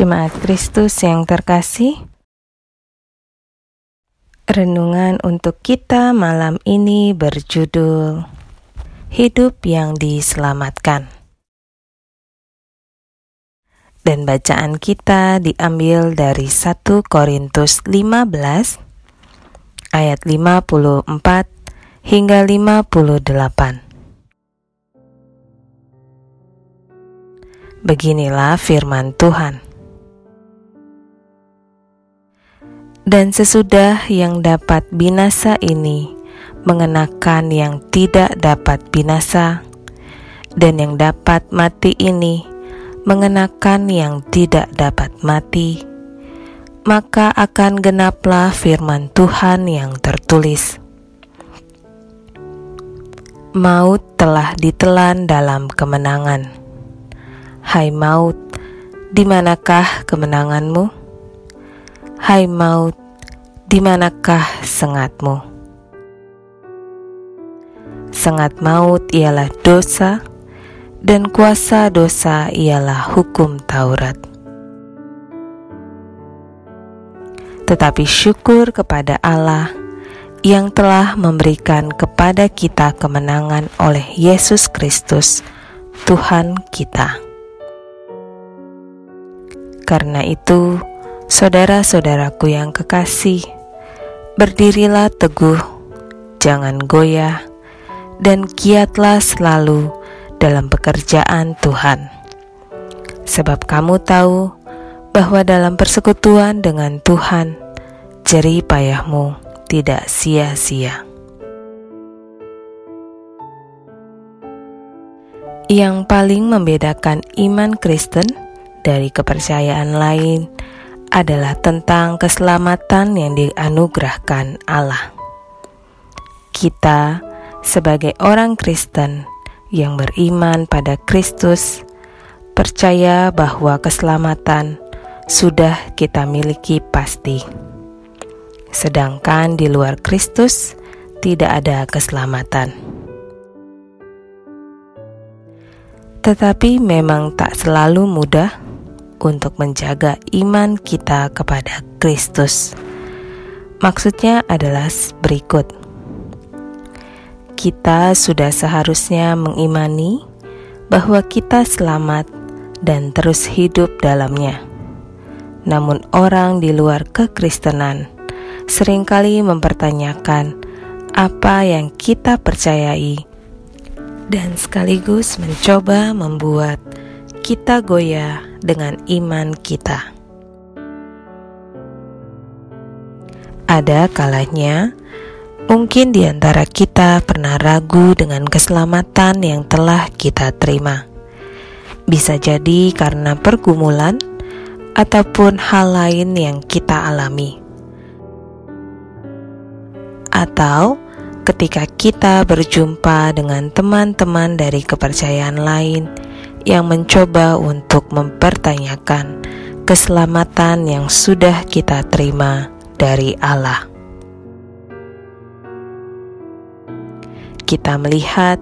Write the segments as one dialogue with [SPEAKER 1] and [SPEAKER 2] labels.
[SPEAKER 1] Jemaat Kristus yang terkasih, renungan untuk kita malam ini berjudul Hidup yang Diselamatkan. Dan bacaan kita diambil dari 1 Korintus 15 ayat 54 hingga 58. Beginilah firman Tuhan. Dan sesudah yang dapat binasa ini mengenakan yang tidak dapat binasa, dan yang dapat mati ini mengenakan yang tidak dapat mati, maka akan genaplah firman Tuhan yang tertulis. Maut telah ditelan dalam kemenangan. Hai maut, di manakah kemenanganmu? Hai maut, di manakah sengatmu? Sengat maut ialah dosa, dan kuasa dosa ialah hukum Taurat. Tetapi syukur kepada Allah yang telah memberikan kepada kita kemenangan oleh Yesus Kristus, Tuhan kita. Karena itu, Saudara-saudaraku yang kekasih, berdirilah teguh, jangan goyah, dan giatlah selalu dalam pekerjaan Tuhan. Sebab kamu tahu bahwa dalam persekutuan dengan Tuhan, jerih payahmu tidak sia-sia. Yang paling membedakan iman Kristen dari kepercayaan lain adalah tentang keselamatan yang dianugerahkan Allah. Kita, sebagai orang Kristen yang beriman pada Kristus, percaya bahwa keselamatan sudah kita miliki pasti, sedangkan di luar Kristus tidak ada keselamatan. Tetapi memang tak selalu mudah untuk menjaga iman kita kepada Kristus. Maksudnya adalah berikut: kita sudah seharusnya mengimani bahwa kita selamat dan terus hidup dalamnya. Namun, orang di luar kekristenan sering kali mempertanyakan apa yang kita percayai dan sekaligus mencoba membuat kita goyah dengan iman kita. Ada kalanya mungkin di antara kita pernah ragu dengan keselamatan yang telah kita terima. Bisa jadi karena pergumulan ataupun hal lain yang kita alami. Atau ketika kita berjumpa dengan teman-teman dari kepercayaan lain yang mencoba untuk mempertanyakan keselamatan yang sudah kita terima dari Allah. Kita melihat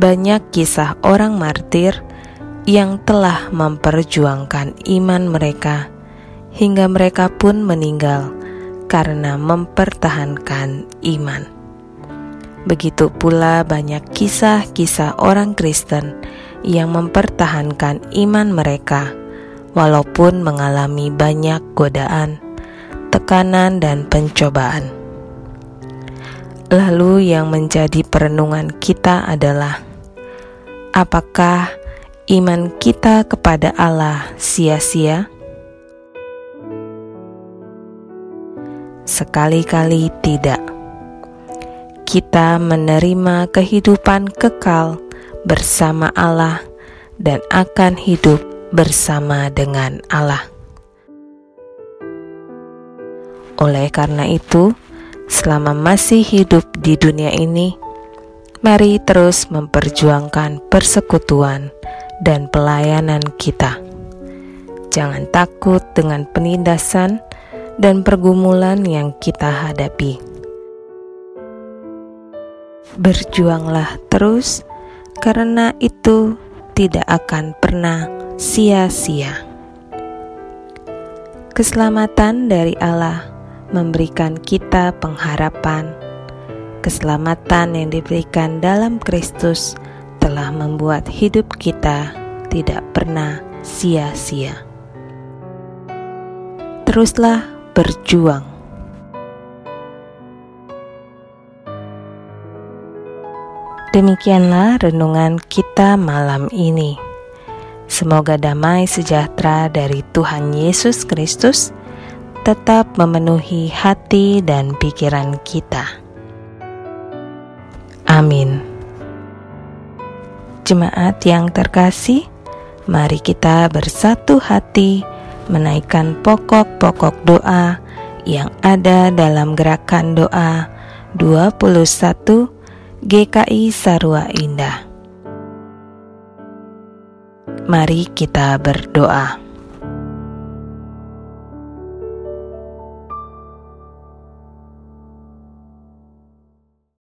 [SPEAKER 1] banyak kisah orang martir yang telah memperjuangkan iman mereka hingga mereka pun meninggal karena mempertahankan iman. Begitu pula banyak kisah-kisah orang Kristen yang mempertahankan iman mereka, walaupun mengalami banyak godaan, tekanan, dan pencobaan. Lalu, yang menjadi perenungan kita adalah: apakah iman kita kepada Allah sia-sia? Sekali-kali tidak. Kita menerima kehidupan kekal bersama Allah dan akan hidup bersama dengan Allah. Oleh karena itu, selama masih hidup di dunia ini, mari terus memperjuangkan persekutuan dan pelayanan kita. Jangan takut dengan penindasan dan pergumulan yang kita hadapi. Berjuanglah terus karena itu tidak akan pernah sia-sia. Keselamatan dari Allah memberikan kita pengharapan. Keselamatan yang diberikan dalam Kristus telah membuat hidup kita tidak pernah sia-sia. Teruslah berjuang. Demikianlah renungan kita malam ini. Semoga damai sejahtera dari Tuhan Yesus Kristus tetap memenuhi hati dan pikiran kita. Amin. Jemaat yang terkasih, mari kita bersatu hati menaikkan pokok-pokok doa yang ada dalam gerakan doa 21 GKI Sarua Indah. Mari kita berdoa.